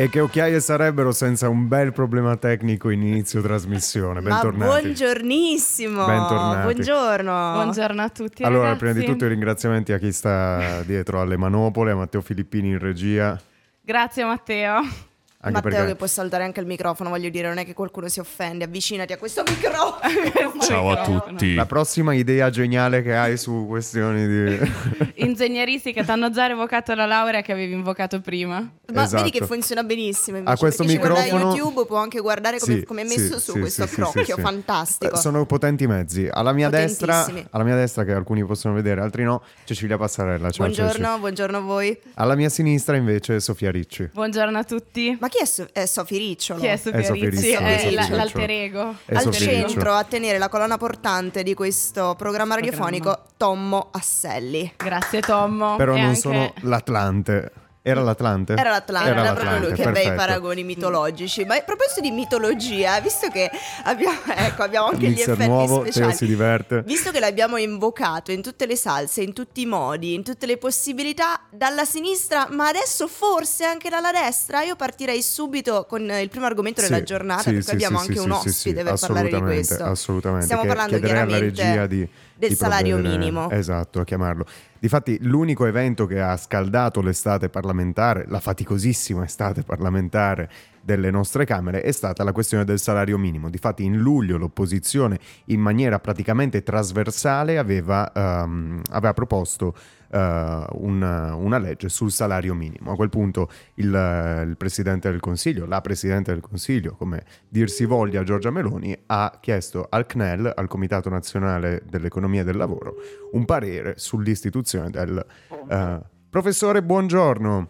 E che occhiaie sarebbero senza un bel problema tecnico in inizio trasmissione? Bentornati. Ma buongiornissimo. Bentornati. Buongiorno. Buongiorno a tutti. Allora, ragazzi. prima di tutto i ringraziamenti a chi sta dietro alle manopole, a Matteo Filippini in regia. Grazie Matteo. Anche Matteo perché... che può saltare anche il microfono, voglio dire, non è che qualcuno si offende, avvicinati a questo microfono. Ciao a tutti. La prossima idea geniale che hai su questioni di... Ingegneristiche, ti hanno già revocato la laurea che avevi invocato prima. Ma Esatto. vedi che funziona benissimo invece, A questo perché ci guarda microfono- YouTube può anche guardare come, Sì, come è sì, messo su sì, questo sì, sì, crocchio, sì, sì. fantastico. Eh, Sono potenti mezzi. Alla mia destra, alla mia destra che alcuni possono vedere, altri no, Cecilia Passarella. Ciao buongiorno, Ceci. buongiorno a voi. Alla mia sinistra invece Sofia Ricci. Buongiorno a tutti. Ma chi è, so- è Sofì Ricciolo? Chi è È Ricci? Ricciolo, È Sofia la- Ricciolo. l'alter ego. È Al centro a tenere la colonna portante di questo programma radiofonico Tommo Asselli. Grazie Tommo. Però E non anche- sono l'Atlante. Era l'Atlante? Era l'Atlante, era, proprio l'Atlante, lui che bei paragoni mitologici. Ma a proposito di mitologia, visto che abbiamo, ecco, abbiamo anche gli Mixer effetti nuovo, Teo speciali. si diverte. Visto che l'abbiamo invocato in tutte le salse, in tutti i modi, in tutte le possibilità, dalla sinistra, ma adesso forse anche dalla destra, io partirei subito con il primo argomento della Sì, giornata, sì, perché sì, abbiamo anche un ospite per parlare di questo. Assolutamente. Stiamo che parlando chiederei alla regia di, del salario provvedere- minimo. Esatto, a chiamarlo. Difatti l'unico evento che ha scaldato l'estate parlamentare, la faticosissima estate parlamentare delle nostre Camere, è stata la questione del salario minimo. Difatti in luglio l'opposizione in maniera praticamente trasversale aveva, ehm, aveva proposto eh, una, una legge sul salario minimo. A quel punto il, il Presidente del Consiglio, la Presidente del Consiglio, come dir si voglia Giorgia Meloni, ha chiesto al CNEL, al Comitato Nazionale dell'Economia e del Lavoro, un parere sull'istituzione del... eh, professore, buongiorno.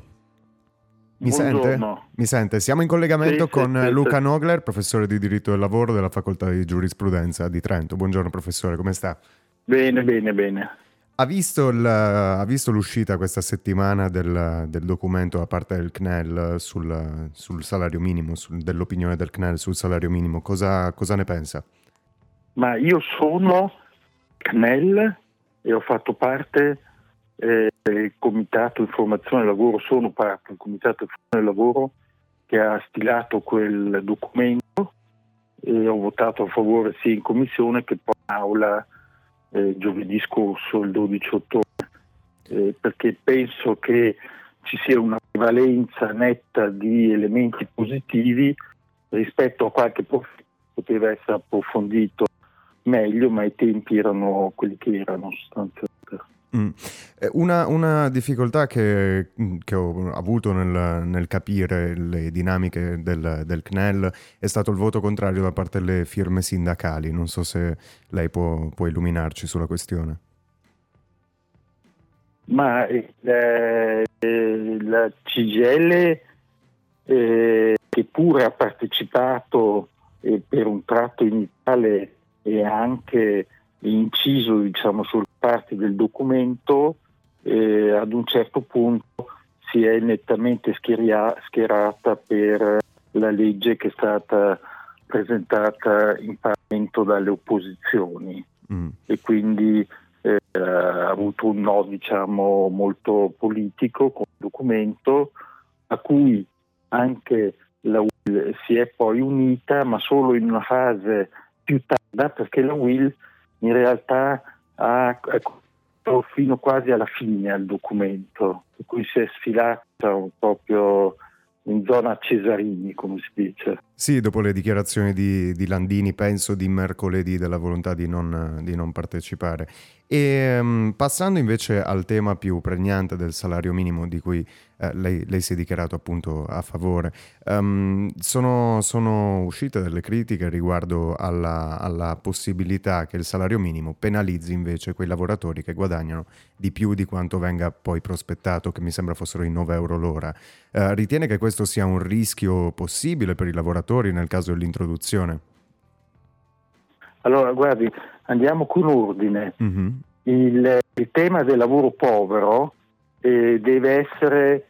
Mi sente? Mi sente? Siamo in collegamento Sì, sì, con sì, sì. Luca Nogler, professore di diritto del lavoro della Facoltà di Giurisprudenza di Trento. Buongiorno professore, come sta? Bene, bene, bene. Ha visto, il- ha visto l'uscita questa settimana del, del documento da parte del CNEL sul, sul salario minimo, sul- dell'opinione del CNEL sul salario minimo? Cosa, cosa ne pensa? Ma io sono CNEL e ho fatto parte eh, del Comitato Informazione e Lavoro, sono parte del Comitato Informazione e Lavoro che ha stilato quel documento e ho votato a favore sia in commissione che poi in aula eh, giovedì scorso, il 12 ottobre, eh, perché penso che ci sia una prevalenza netta di elementi positivi rispetto a qualche profilo che poteva essere approfondito meglio, ma i tempi erano quelli che erano sostanzialmente. Mm. Eh, Una, una difficoltà che, che ho avuto nel, nel capire le dinamiche del, del CNEL è stato il voto contrario da parte delle firme sindacali. Non so se lei può, può illuminarci sulla questione. Ma eh, la CGL, eh, che pure ha partecipato eh, per un tratto iniziale e anche inciso diciamo, sulle parti del documento, eh, ad un certo punto si è nettamente schieria- schierata per la legge che è stata presentata in Parlamento dalle opposizioni Mm. e quindi eh, ha avuto un no diciamo molto politico con il documento a cui anche la UIL si è poi unita ma solo in una fase più tarda perché la UIL in realtà ha fino quasi alla fine al documento per cui si è sfilata proprio in zona Cesarini come si dice Sì, dopo le dichiarazioni di, di Landini, penso di mercoledì della volontà di non, di non partecipare. E mm, passando invece al tema più pregnante del salario minimo di cui eh, lei, lei si è dichiarato appunto a favore, ehm, sono, sono uscite delle critiche riguardo alla, alla possibilità che il salario minimo penalizzi invece quei lavoratori che guadagnano di più di quanto venga poi prospettato, che mi sembra fossero i 9 euro l'ora. Eh, ritiene che questo sia un rischio possibile per i lavoratori nel caso dell'introduzione? allora guardi andiamo con ordine Mhm. il, il tema del lavoro povero eh, deve essere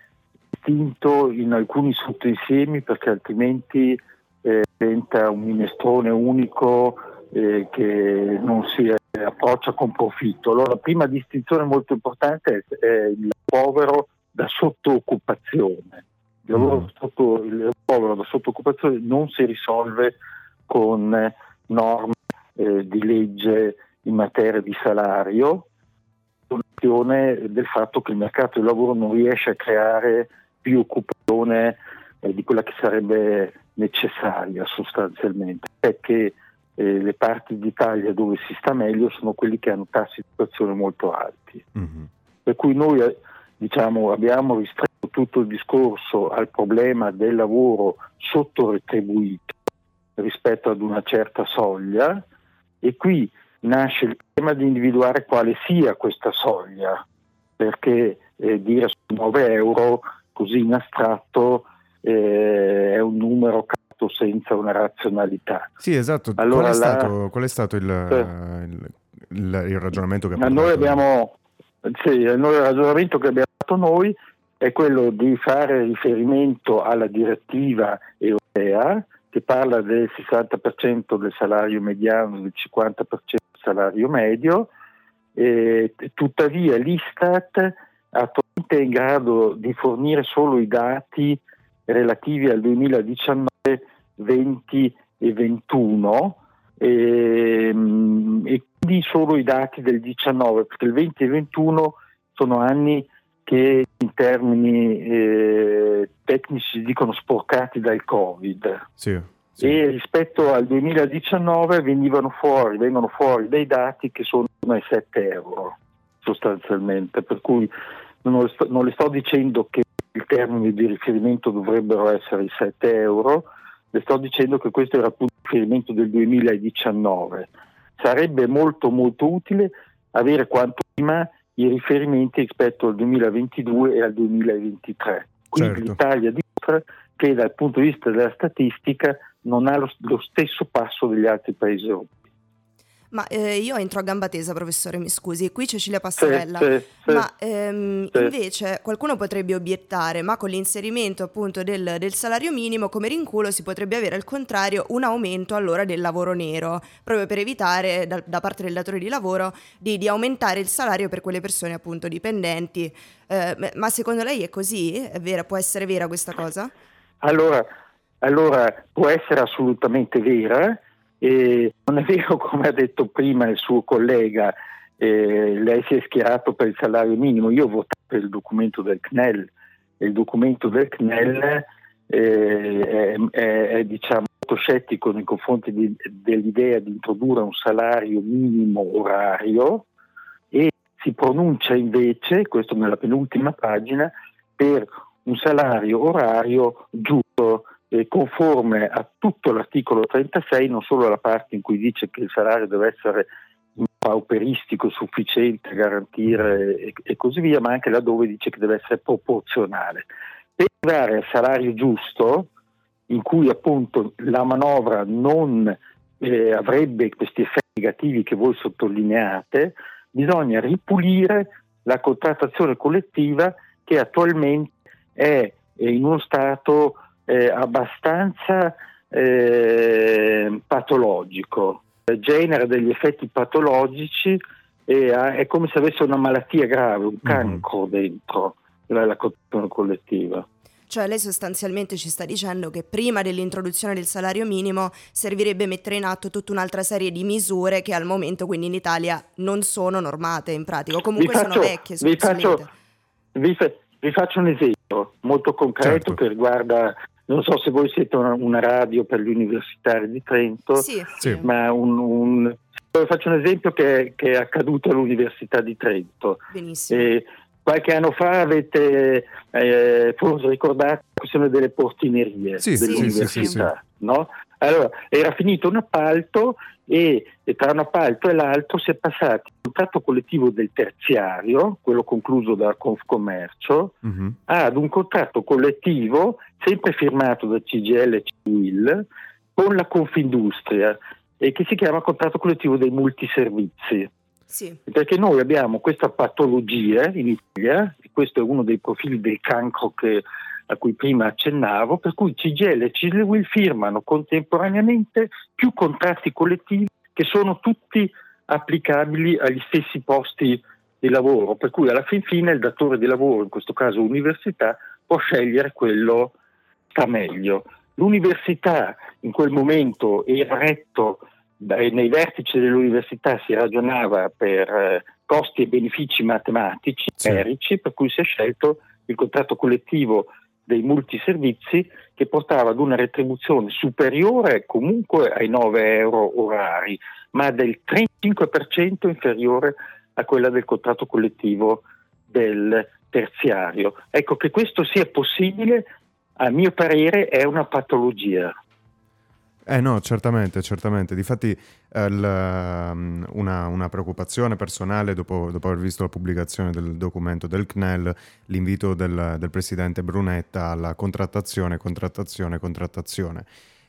distinto in alcuni sottoinsiemi perché altrimenti eh, diventa un minestrone unico eh, che non si approccia con profitto. Allora, la prima distinzione molto importante è, è il povero da sottooccupazione. Il lavoro, mm. sotto, il povero da sottooccupazione non si risolve con norme eh, di legge in materia di salario, del fatto che il mercato del lavoro non riesce a creare più occupazione eh, di quella che sarebbe necessaria sostanzialmente, perché eh, le parti d'Italia dove si sta meglio sono quelli che hanno tassi di occupazione molto alti. Mm-hmm. Per cui noi eh, diciamo, abbiamo ristretto tutto il discorso al problema del lavoro sottoretribuito rispetto ad una certa soglia e qui nasce il tema di individuare quale sia questa soglia, perché eh, dire 9 euro così in astratto eh, è un numero senza una razionalità. Sì, esatto. Allora, qual, è stato, qual, è stato, il, eh, il, il, il ragionamento che abbiamo noi abbiamo sì, il ragionamento che abbiamo fatto noi è quello di fare riferimento alla direttiva europea che parla del 60% del salario mediano, del 50% del salario medio, e, tuttavia l'Istat attualmente è in grado di fornire solo i dati relativi al 2019, 20 e 21 e, ehm, e quindi solo i dati del 19 perché il 20 e il 21 sono anni che in termini eh, tecnici si dicono sporcati dal Covid. Sì, sì. E rispetto al 2019 venivano fuori, vengono fuori dei dati che sono ai 7 euro sostanzialmente, per cui non le, sto, non le sto dicendo che il termine di riferimento dovrebbero essere i 7 euro, le sto dicendo che questo era appunto il riferimento del 2019. Sarebbe molto molto utile avere quanto prima i riferimenti rispetto al 2022 e al 2023. Quindi certo. l'Italia dimostra che dal punto di vista della statistica non ha lo, lo stesso passo degli altri paesi europei. Ma eh, io entro a gamba tesa, professore, mi scusi, qui Cecilia Passarella. Sì, sì, ma ehm, invece qualcuno potrebbe obiettare, ma con l'inserimento appunto del, del, salario minimo come rinculo si potrebbe avere al contrario un aumento allora del lavoro nero, proprio per evitare da, da parte del datore di lavoro di, di, aumentare il salario per quelle persone appunto dipendenti. Eh, ma secondo lei è così? È vera? Può essere vera questa cosa? Allora, allora può essere assolutamente vera e non è vero, come ha detto prima il suo collega, eh, lei si è schierato per il salario minimo, io ho votato per il documento del CNEL. Il documento del CNEL eh, è, è, è diciamo, molto scettico nei confronti di, dell'idea di introdurre un salario minimo orario e si pronuncia invece, questo nella penultima pagina, per un salario orario giusto eh, conforme a tutto l'articolo 36, non solo la parte in cui dice che il salario deve essere pauperistico, sufficiente a garantire e, e, così via, ma anche laddove dice che deve essere proporzionale. Per arrivare al salario giusto, in cui appunto la manovra non eh, avrebbe questi effetti negativi che voi sottolineate, bisogna ripulire la contrattazione collettiva che attualmente è in uno stato eh, abbastanza eh, patologico, genera degli effetti patologici e ha, è come se avesse una malattia grave, un mhm. cancro mm-hmm. dentro la costruzione collettiva. Cioè lei sostanzialmente ci sta dicendo che prima dell'introduzione del salario minimo servirebbe mettere in atto tutta un'altra serie di misure che al momento quindi in Italia non sono normate in pratica o comunque faccio, sono vecchie. Vi faccio, vi, fa, vi faccio, un esempio molto concreto certo. che riguarda non so se voi siete una, una radio per gli universitari di Trento, sì. Sì. ma un, un, faccio un esempio che, che, è accaduto all'Università di Trento. Benissimo. E qualche anno fa avete eh, forse ricordato la questione delle portinerie sì, dell'università, no? Allora, era finito un appalto e, e, tra un appalto e l'altro si è passati dal contratto collettivo del terziario, quello concluso da Confcommercio, uh-huh. ad un contratto collettivo sempre firmato da CGL e CIL con la Confindustria e che si chiama contratto collettivo dei multiservizi. Sì. Perché noi abbiamo questa patologia in Italia, e questo è uno dei profili del cancro che a cui prima accennavo, per cui CGL e CISLEWIL firmano contemporaneamente più contratti collettivi che sono tutti applicabili agli stessi posti di lavoro, per cui alla fin fine il datore di lavoro, in questo caso università, può scegliere quello sta meglio. L'università in quel momento era retto, nei vertici dell'università si ragionava per eh, costi e benefici matematici, sì. numerici, per cui si è scelto il contratto collettivo dei multiservizi che portava ad una retribuzione superiore comunque ai 9 euro orari, ma del 35% inferiore a quella del contratto collettivo del terziario. Ecco che questo sia possibile, a mio parere, è una patologia. Eh no, certamente, certamente. Difatti eh, l, una, una, preoccupazione personale dopo, dopo, aver visto la pubblicazione del documento del CNEL, l'invito del, del, Presidente Brunetta alla contrattazione, contrattazione, contrattazione.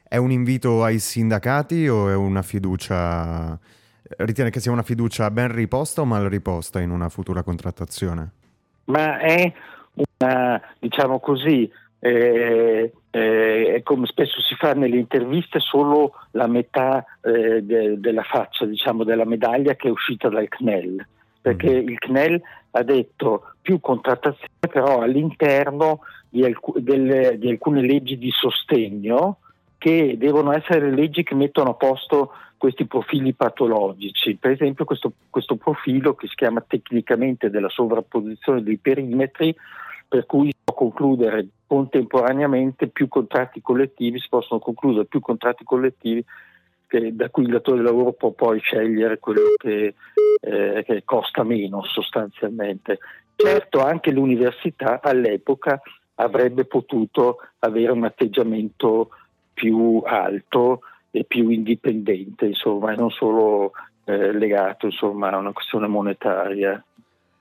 È un invito ai sindacati o è una fiducia... Ritiene che sia una fiducia ben riposta o mal riposta in una futura contrattazione? Ma è una, diciamo così, eh, eh, come spesso si fa nelle interviste, solo la metà eh, de- della faccia, diciamo, della medaglia che è uscita dal CNEL, perché mm. il CNEL ha detto più contrattazione, però all'interno di, alc- delle, di alcune leggi di sostegno che devono essere leggi che mettono a posto questi profili patologici. Per esempio questo, questo profilo che si chiama tecnicamente della sovrapposizione dei perimetri, per cui può concludere contemporaneamente più contratti collettivi, si possono concludere più contratti collettivi che, da cui il datore di lavoro può poi scegliere quello che, eh, che costa meno sostanzialmente. Certo anche l'università all'epoca avrebbe potuto avere un atteggiamento più alto e più indipendente, insomma, e non solo eh, legato insomma, a una questione monetaria.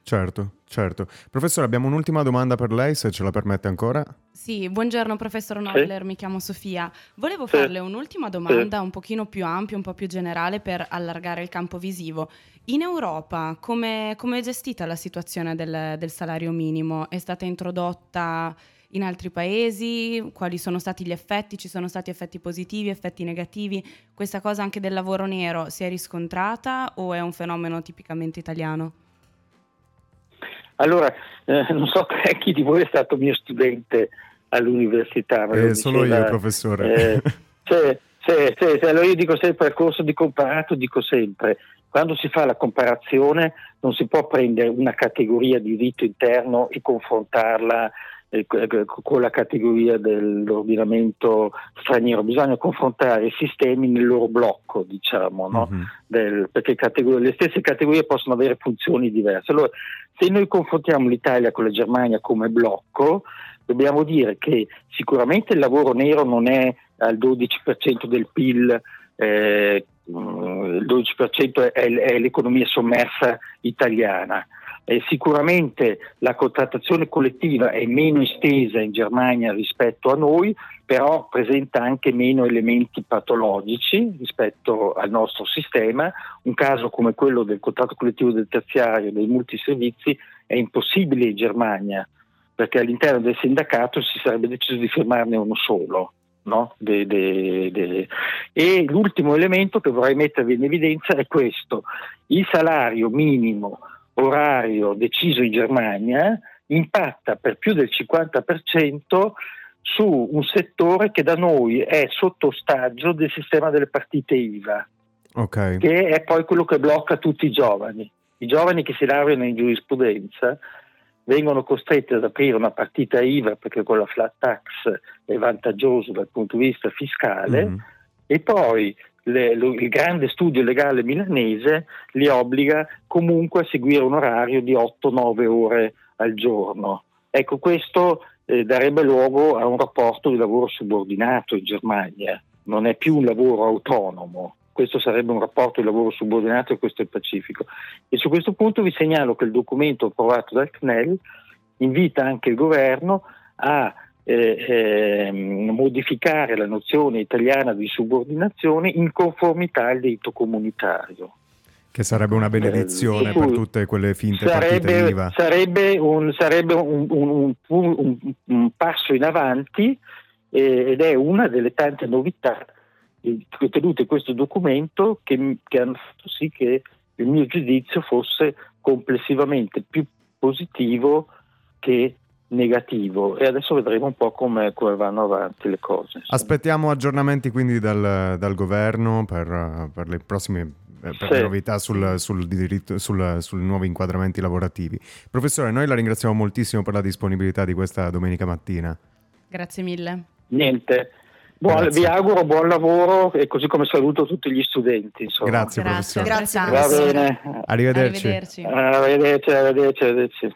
Certo, certo. Professore, abbiamo un'ultima domanda per lei, se ce la permette ancora. Sì, buongiorno professor Nobler, sì. mi chiamo Sofia. Volevo sì. farle un'ultima domanda sì. un pochino più ampia, un po' più generale per allargare il campo visivo. In Europa come, come è gestita la situazione del, del salario minimo? È stata introdotta in altri paesi? Quali sono stati gli effetti? Ci sono stati effetti positivi, effetti negativi? Questa cosa anche del lavoro nero si è riscontrata o è un fenomeno tipicamente italiano? Allora, eh, non so chi di voi è stato mio studente all'università. Eh, solo io, professore. Eh, se, se, se, allora io dico sempre al corso di comparato, dico sempre, quando si fa la comparazione non si può prendere una categoria di rito interno e confrontarla eh, con la categoria dell'ordinamento straniero, bisogna confrontare i sistemi nel loro blocco, diciamo, no? uh-huh. Del, perché le stesse categorie possono avere funzioni diverse. Allora, se noi confrontiamo l'Italia con la Germania come blocco, dobbiamo dire che sicuramente il lavoro nero non è al 12% del PIL. Eh, il 12% è, è l'economia sommersa italiana. Eh, sicuramente la contrattazione collettiva è meno estesa in Germania rispetto a noi, però presenta anche meno elementi patologici rispetto al nostro sistema. Un caso come quello del contratto collettivo del terziario, dei multiservizi, è impossibile in Germania, perché all'interno del sindacato si sarebbe deciso di firmarne uno solo. No? De, de, de. E l'ultimo elemento che vorrei mettervi in evidenza è questo, il salario minimo orario deciso in Germania impatta per più del 50% su un settore che da noi è sotto ostaggio del sistema delle partite IVA, okay. che è poi quello che blocca tutti i giovani. I giovani che si laureano in giurisprudenza vengono costretti ad aprire una partita IVA perché con la flat tax è vantaggioso dal punto di vista fiscale mm. e poi le, lo, il grande studio legale milanese li obbliga comunque a seguire un orario di 8-9 ore al giorno. Ecco, questo eh, darebbe luogo a un rapporto di lavoro subordinato in Germania, non è più un lavoro autonomo, questo sarebbe un rapporto di lavoro subordinato e questo è pacifico. E su questo punto vi segnalo che il documento approvato dal CNEL invita anche il governo a eh, eh, modificare la nozione italiana di subordinazione in conformità al diritto comunitario. Che sarebbe una benedizione eh, per tutte quelle finte sarebbe, partite IVA. Sarebbe un, sarebbe un, un, un passo in avanti eh, ed è una delle tante novità contenute in questo documento che, che hanno fatto sì che il mio giudizio fosse complessivamente più positivo che negativo e adesso vedremo un po' come, come vanno avanti le cose. Aspettiamo aggiornamenti quindi dal, dal governo per, per, le prossime per sì. le novità sul, sul, diritto, sul, sul, nuovi inquadramenti lavorativi. Professore, noi la ringraziamo moltissimo per la disponibilità di questa domenica mattina. Grazie mille. Niente. Buon, vi auguro buon lavoro e così come saluto tutti gli studenti. Insomma. Grazie, Grazie, professore. Grazie. Va bene. Arrivederci. Arrivederci. Arrivederci, arrivederci, arrivederci.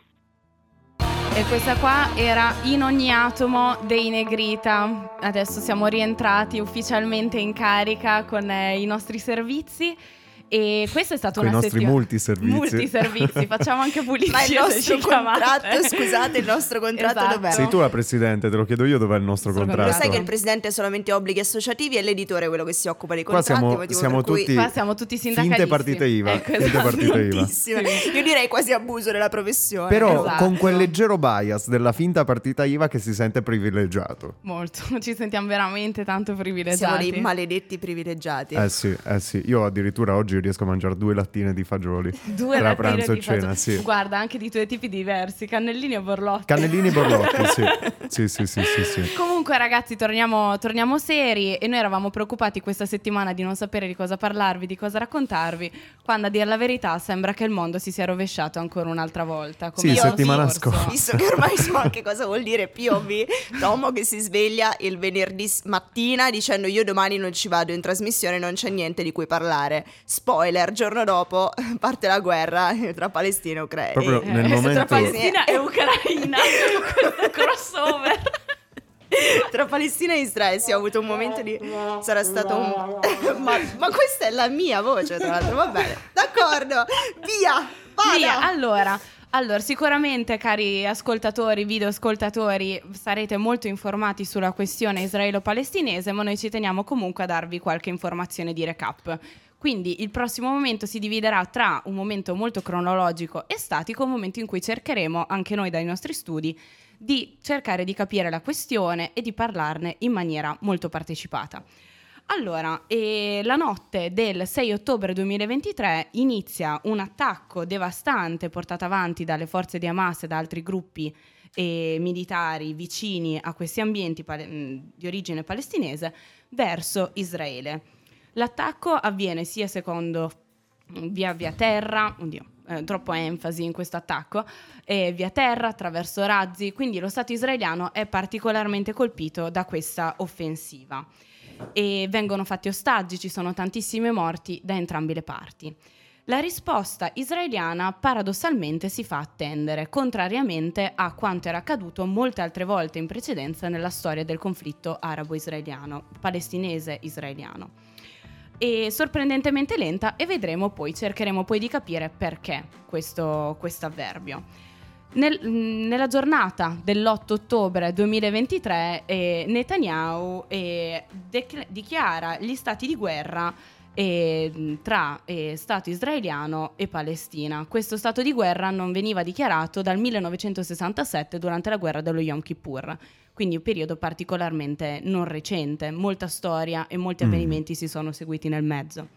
E questa qua era In ogni atomo dei Negrita. Adesso siamo rientrati ufficialmente in carica con eh, i nostri servizi. E questo è stato Con una i nostri settimana. multiservizi. Multiservizi, facciamo anche pulizia. Ma il nostro contratto, scusate, il nostro contratto Esatto. dov'è? Sei tu la presidente, te lo chiedo io dov'è il nostro Nostro contratto. Lo sai che il presidente ha solamente obblighi associativi e l'editore è quello che si occupa dei Qua contratti. siamo, motivo siamo per cui- tutti, Qua siamo tutti sindacalisti. finte partite IVA. Ecco, finte esatto. partite IVA. Io direi quasi abuso della professione. Però Esatto. con quel leggero bias della finta partita IVA che si sente privilegiato. Molto, ci sentiamo veramente tanto siamo privilegiati. dei maledetti privilegiati. Eh sì, eh sì. Io addirittura oggi riesco a mangiare due lattine di fagioli. Due Tra pranzo e cena, sì. Guarda, anche di due tipi diversi, cannellini o borlotti. Cannellini borlotti, sì. Sì, sì, sì, sì, sì. Comunque ragazzi torniamo, torniamo seri e noi eravamo preoccupati questa settimana di non sapere di cosa parlarvi, di cosa raccontarvi, quando a dire la verità sembra che il mondo si sia rovesciato ancora un'altra volta. Come Sì, settimana scorsa. Visto che ormai so anche cosa vuol dire POV, Tomo che si sveglia il venerdì mattina dicendo io domani non ci vado in trasmissione, non c'è niente di cui parlare. Spoiler, giorno dopo parte la guerra tra Palestina e Ucraina. Proprio E- nel Eh, momento- Tra Palestina e Ucraina, questo crossover. tra Palestina e Israele sì, ho avuto un momento di... sarà stato un... ma, ma questa è la mia voce tra l'altro, va bene, d'accordo, via, vada. Via, allora, allora, sicuramente cari ascoltatori, video ascoltatori, sarete molto informati sulla questione israelo-palestinese, ma noi ci teniamo comunque a darvi qualche informazione di recap. Quindi il prossimo momento si dividerà tra un momento molto cronologico e statico, un momento in cui cercheremo, anche noi dai nostri studi, di cercare di capire la questione e di parlarne in maniera molto partecipata. Allora, eh, la notte del 6 ottobre 2023 inizia un attacco devastante portato avanti dalle forze di Hamas e da altri gruppi eh, militari vicini a questi ambienti mh, di origine palestinese verso Israele. L'attacco avviene sia secondo mh, via via terra, oddio, eh, troppo enfasi in questo attacco, eh, via terra, attraverso razzi, quindi lo Stato israeliano è particolarmente colpito da questa offensiva e vengono fatti ostaggi, ci sono tantissimi morti da entrambe le parti. La risposta israeliana paradossalmente si fa attendere, contrariamente a quanto era accaduto molte altre volte in precedenza nella storia del conflitto arabo-israeliano, palestinese-israeliano. E sorprendentemente lenta e vedremo poi, cercheremo poi di capire perché questo avverbio. Nel- nella giornata dell'8 ottobre 2023 eh, Netanyahu eh, dec- dichiara gli stati di guerra eh, tra eh, Stato israeliano e Palestina. Questo stato di guerra non veniva dichiarato dal 1967 durante la guerra dello Yom Kippur, quindi un periodo particolarmente non recente, molta storia e molti Mm. avvenimenti si sono seguiti nel mezzo.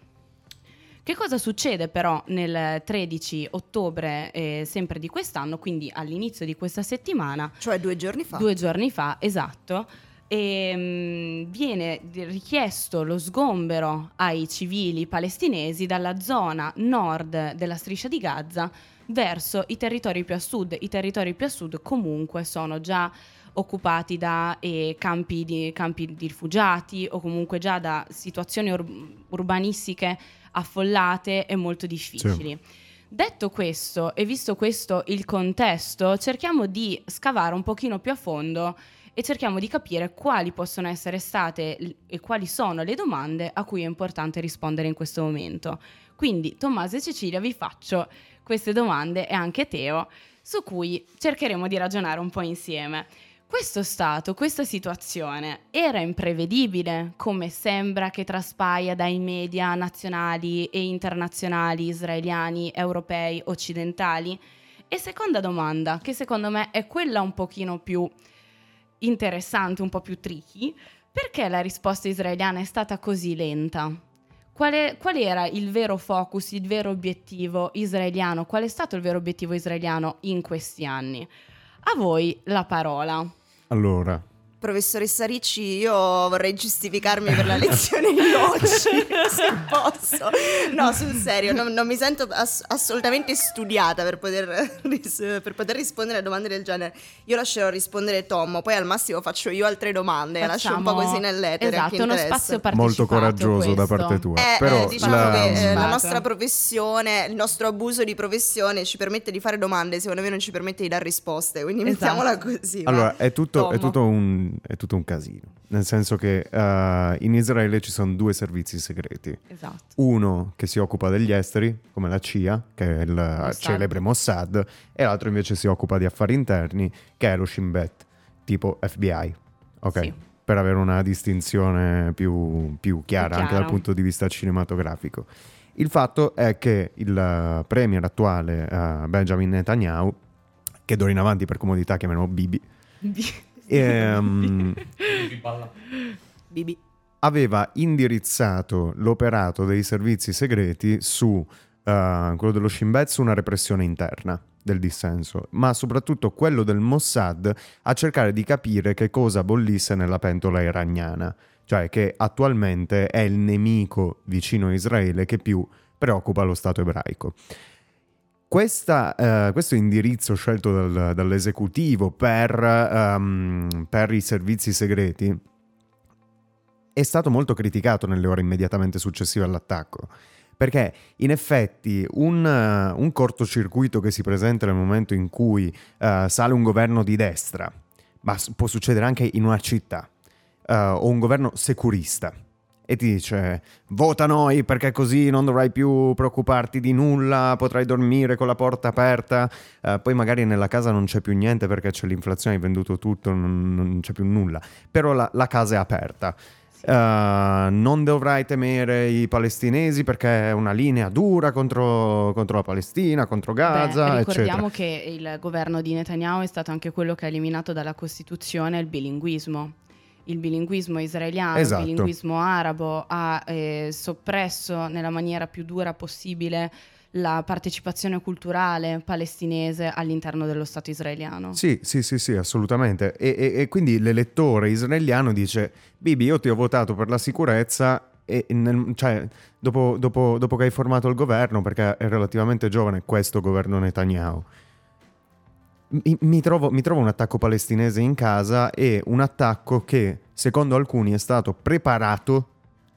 Che cosa succede però nel 13 ottobre eh, sempre di quest'anno, quindi all'inizio di questa settimana, Cioè due giorni fa. due giorni fa, esatto, ehm, viene di- richiesto lo sgombero ai civili palestinesi dalla zona nord della striscia di Gaza verso i territori più a sud. I territori più a sud comunque sono già occupati da eh, campi, di, campi di rifugiati o comunque già da situazioni ur- urbanistiche affollate e molto difficili. Detto questo e visto questo il contesto, cerchiamo di scavare un pochino più a fondo e cerchiamo di capire quali possono essere state l- e quali sono le domande a cui è importante rispondere in questo momento. Quindi Tommaso e Cecilia vi faccio queste domande e anche Teo su cui cercheremo di ragionare un po' insieme. Questo stato, questa situazione era imprevedibile, come sembra che traspaia dai media nazionali e internazionali israeliani, europei, occidentali? E seconda domanda, che secondo me è quella un pochino più interessante, un po' più tricky, perché la risposta israeliana è stata così lenta? Qual, è- qual era il vero focus, il vero obiettivo israeliano? Qual è stato il vero obiettivo israeliano in questi anni? A voi la parola. Allora, Professoressa Ricci, io vorrei giustificarmi per la lezione di oggi, se posso. No, sul serio, non, non mi sento ass- assolutamente studiata per poter, ris- per poter, rispondere a domande del genere. Io lascerò rispondere Tom, poi al massimo faccio io altre domande, Facciamo... lascio un po' così nell'etere. Esatto, uno spazio partecipato. Molto coraggioso questo. da parte tua. Eh, Però eh, diciamo la... che eh, la nostra professione, il nostro abuso di professione ci permette di fare domande, secondo me non ci permette di dare risposte, quindi esatto. mettiamola così. Allora, è tutto, è tutto un è tutto un casino. Nel senso che uh, in Israele ci sono due servizi segreti. Esatto. Uno che si occupa degli esteri, come la CIA, che è il Mossad. celebre Mossad, e l'altro invece si occupa di affari interni, che è lo Shin Bet, tipo FBI. Ok? Sì. Per avere una distinzione più, più chiara anche dal punto di vista cinematografico. Il fatto è che il premier attuale, uh, Benjamin Netanyahu, che d'ora in avanti per comodità chiameremo Bibi, ehm, Bibi. aveva indirizzato l'operato dei servizi segreti su uh, quello dello Shin Bet su una repressione interna del dissenso, ma soprattutto quello del Mossad a cercare di capire che cosa bollisse nella pentola iraniana, cioè che attualmente è il nemico vicino a Israele che più preoccupa lo Stato ebraico. Questa, uh, questo indirizzo scelto dal, dall'esecutivo per, um, per, i servizi segreti è stato molto criticato nelle ore immediatamente successive all'attacco. Perché in effetti un, uh, un cortocircuito che si presenta nel momento in cui uh, sale un governo di destra, ma può succedere anche in una città, o un governo securista, e ti dice vota noi perché così non dovrai più preoccuparti di nulla, potrai dormire con la porta aperta, uh, poi magari nella casa non c'è più niente perché c'è l'inflazione, hai venduto tutto, non, non c'è più nulla, però la, la casa è aperta. Uh, non dovrai temere i palestinesi perché è una linea dura contro, contro la Palestina, contro Gaza. Beh, ricordiamo eccetera. che il governo di Netanyahu è stato anche quello che ha eliminato dalla Costituzione il bilinguismo il bilinguismo israeliano, esatto. il bilinguismo arabo, ha eh, soppresso nella maniera più dura possibile la partecipazione culturale palestinese all'interno dello Stato israeliano. Sì, sì, sì, sì, assolutamente. E, e, e quindi l'elettore israeliano dice, Bibi, io ti ho votato per la sicurezza e nel, cioè, dopo, dopo, dopo che hai formato il governo, perché è relativamente giovane questo governo Netanyahu, mi, mi, trovo, mi, trovo, un attacco palestinese in casa e un attacco che secondo alcuni è stato preparato,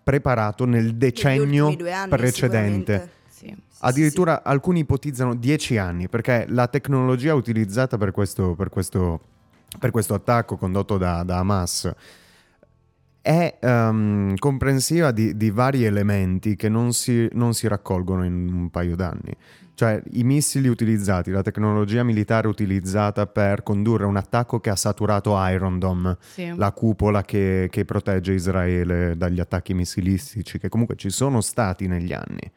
preparato nel decennio precedente. Sì, Addirittura sì. alcuni ipotizzano dieci anni perché la tecnologia utilizzata per questo, per questo, per questo attacco condotto da, da Hamas è um, comprensiva di, di, vari elementi che non si, non si raccolgono in un paio d'anni. Cioè i missili utilizzati, la tecnologia militare utilizzata per condurre un attacco che ha saturato Iron Dome, sì. la cupola che, che, protegge Israele dagli attacchi missilistici, che comunque ci sono stati negli anni.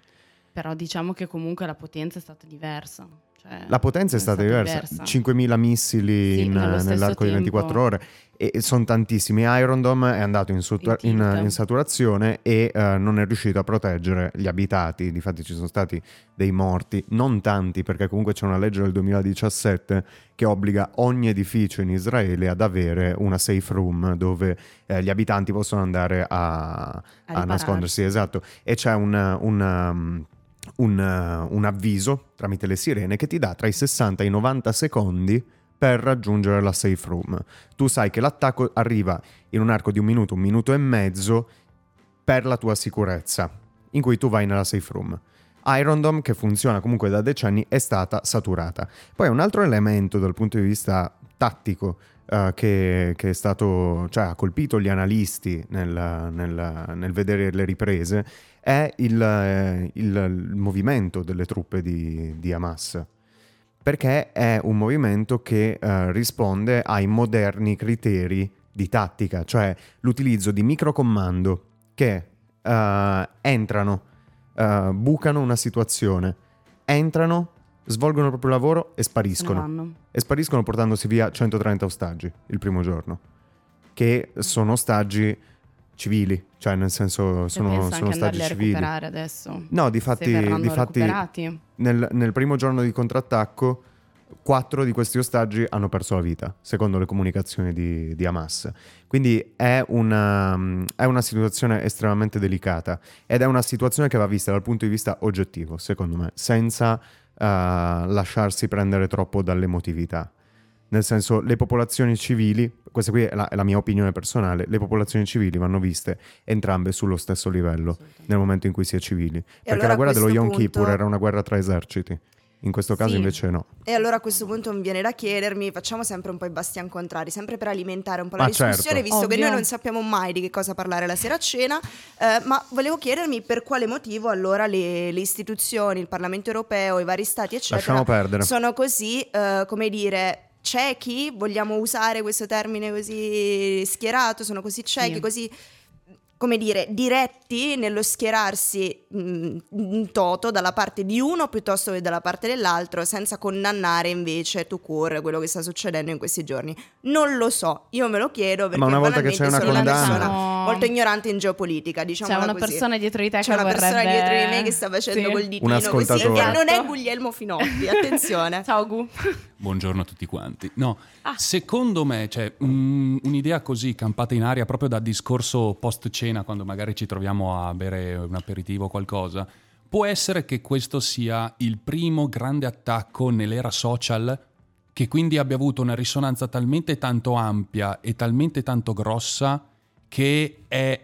Però diciamo che comunque la potenza è stata diversa. Cioè, la potenza è stata, è stata diversa. diversa. 5.000 missili sì, in, nell'arco tempo. di 24 ore e sono tantissimi. Iron Dome è andato in, sutua- in, in saturazione e uh, non è riuscito a proteggere gli abitati. Difatti ci sono stati dei morti, non tanti perché comunque c'è una legge del 2017 che obbliga ogni edificio in Israele ad avere una safe room dove eh, gli abitanti possono andare a, a, a nascondersi. Esatto. E c'è un, un um, un, un, avviso tramite le sirene che ti dà tra i 60 e i 90 secondi per raggiungere la safe room. Tu sai che l'attacco arriva in un arco di un minuto, un minuto e mezzo per la tua sicurezza, in cui tu vai nella safe room. Iron Dome, che funziona comunque da decenni, è stata saturata. Poi un altro elemento dal punto di vista tattico uh, che, che, stato, cioè, ha colpito gli analisti nel, nel, nel vedere le riprese è il, eh, il, il movimento delle truppe di, di Hamas perché è un movimento che uh, risponde ai moderni criteri di tattica, cioè l'utilizzo di microcomando che uh, entrano, uh, bucano una situazione, entrano, svolgono il proprio lavoro e spariscono. E spariscono portandosi via 130 ostaggi il primo giorno, che sono ostaggi civili, cioè nel senso sono, sono stati civili. adesso. No, di fatti, di fatti nel, nel, primo giorno di contrattacco quattro di questi ostaggi hanno perso la vita, secondo le comunicazioni di, di Hamas. Quindi è una, è una, situazione estremamente delicata ed è una situazione che va vista dal punto di vista oggettivo, secondo me, senza uh, lasciarsi prendere troppo dall'emotività. Nel senso, le popolazioni civili, questa qui è la, è la, mia opinione personale, le popolazioni civili vanno viste entrambe sullo stesso livello nel momento in cui si è civili. E Perché allora la guerra dello Yom punto... Kippur era una guerra tra eserciti. In questo caso sì. invece no. E allora a questo punto mi viene da chiedermi, facciamo sempre un po' i bastian contrari, sempre per alimentare un po' la ma discussione, certo. visto Ovvio. che noi non sappiamo mai di che cosa parlare la sera a cena, eh, ma volevo chiedermi per quale motivo allora le, le, istituzioni, il Parlamento europeo, i vari stati, eccetera, sono così, eh, come dire, ciechi, vogliamo usare questo termine così schierato, sono così ciechi, sì. così come dire, diretti nello schierarsi mh, in toto dalla parte di uno piuttosto che dalla parte dell'altro, senza condannare invece tu cur quello che sta succedendo in questi giorni. Non lo so, io me lo chiedo perché Ma una volta che c'è una sono condanna... una persona molto ignorante in geopolitica, diciamo C'è una così. persona dietro di te c'è che una vorrebbe... persona dietro di me che sta facendo sì. col ditino così, e non è Guglielmo Finotti, attenzione. Ciao Gu. Buongiorno a tutti quanti. No, ah. secondo me, cioè, un'idea così campata in aria proprio da discorso post cena, quando magari ci troviamo a bere un aperitivo o qualcosa, può essere che questo sia il primo grande attacco nell'era social che quindi abbia avuto una risonanza talmente tanto ampia e talmente tanto grossa che è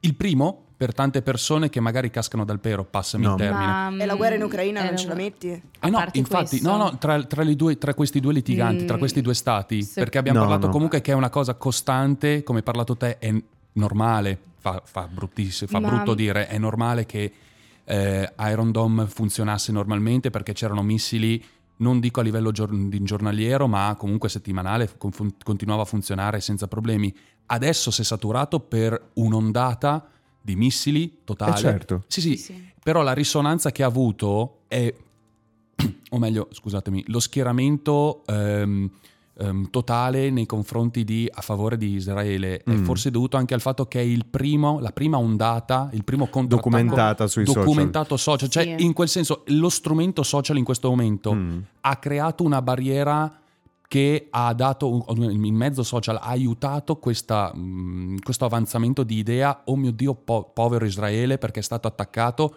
il primo per tante persone che magari cascano dal pero, passami no. il termine. Ma, e la guerra in Ucraina non ce la metti? Eh no, infatti, no, no, tra, tra, due, tra, questi due litiganti, mm. tra questi due stati, sì. perché abbiamo no, parlato no. comunque che è una cosa costante, come hai parlato te, è normale, fa, fa, fa Ma... brutto dire, è normale che eh, Iron Dome funzionasse normalmente perché c'erano missili non dico a livello gior- giornaliero, ma comunque settimanale, con- continuava a funzionare senza problemi. Adesso si è saturato per un'ondata di missili totale. Eh certo. Sì, sì, sì, però la risonanza che ha avuto è, o meglio, scusatemi, lo schieramento ehm, ehm, totale nei confronti di, a favore di Israele mm. è forse dovuto anche al fatto che è il primo, la prima ondata, il primo documentata sui documentato social. social. Cioè, sì. in quel senso, lo strumento social in questo momento mm. ha creato una barriera che ha dato, il mezzo social ha aiutato questa, mh, questo avanzamento di idea, oh mio Dio, po- povero Israele perché è stato attaccato,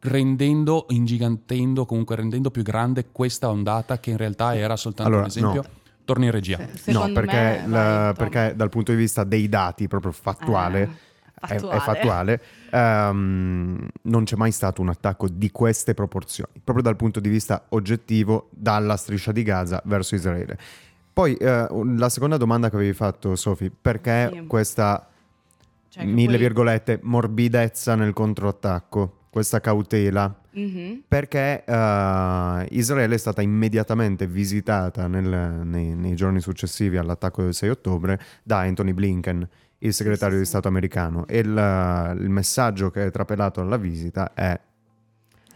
rendendo, ingigantendo, comunque rendendo più grande questa ondata che in realtà era soltanto allora, un esempio. No. Torni in regia. Se, no, perché, me, la, perché, dal punto di vista dei dati, proprio fattuale, eh fattuale, è, è fattuale um, non c'è mai stato un attacco di queste proporzioni, proprio dal punto di vista oggettivo, dalla striscia di Gaza verso Israele. Poi uh, la seconda domanda che avevi fatto, Sofi, perché sì. questa, cioè mille poi... virgolette, morbidezza nel controattacco, questa cautela? Mm-hmm. Perché uh, Israele è stata immediatamente visitata nel, nei, nei giorni successivi all'attacco del 6 ottobre da Anthony Blinken il segretario di Stato americano. E il, il, messaggio che è trapelato alla visita è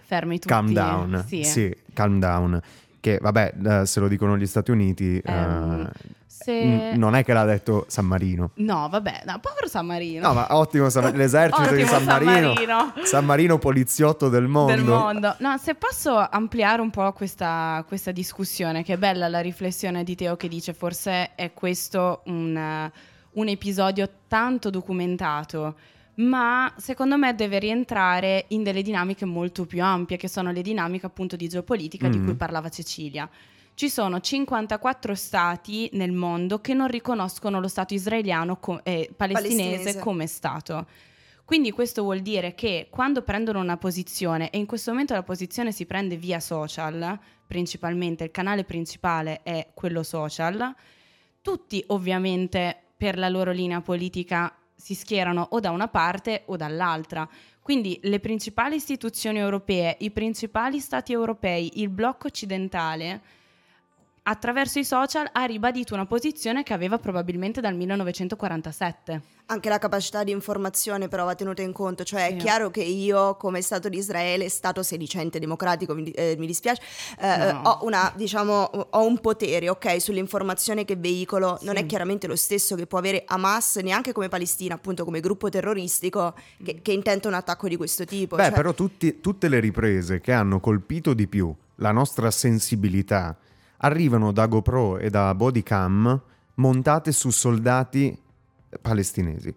fermi tutti calm down. Sì, sì calm down. Che vabbè eh, se lo dicono gli Stati Uniti um, uh, se... non è che l'ha detto San Marino. No vabbè no, povero San Marino. No ma ottimo San... l'esercito ottimo di San Marino. San Marino. San Marino poliziotto del mondo. del mondo. No se posso ampliare un po' questa, questa discussione che è bella la riflessione di Teo che dice forse è questo un un episodio tanto documentato, ma secondo me deve rientrare in delle dinamiche molto più ampie, che sono le dinamiche appunto di geopolitica mm. di cui parlava Cecilia. Ci sono 54 stati nel mondo che non riconoscono lo Stato israeliano co- eh, palestinese, palestinese come Stato. Quindi questo vuol dire che quando prendono una posizione, e in questo momento la posizione si prende via social, principalmente il canale principale è quello social, tutti ovviamente per la loro linea politica si schierano o da una parte o dall'altra. Quindi le principali istituzioni europee, i principali stati europei, il blocco occidentale attraverso i social ha ribadito una posizione che aveva probabilmente dal 1947. Anche la capacità di informazione però va tenuta in conto, cioè sì. è chiaro che io come Stato di Israele, Stato sedicente democratico, mi, eh, mi dispiace, eh, no. ho, una, diciamo, ho, un potere ok, sull'informazione che veicolo, sì. non è chiaramente lo stesso che può avere Hamas neanche come Palestina, appunto come gruppo terroristico che, mm. che intenta un attacco di questo tipo. Beh, cioè... però tutti, tutte le riprese che hanno colpito di più la nostra sensibilità, arrivano da GoPro e da bodycam montate su soldati palestinesi.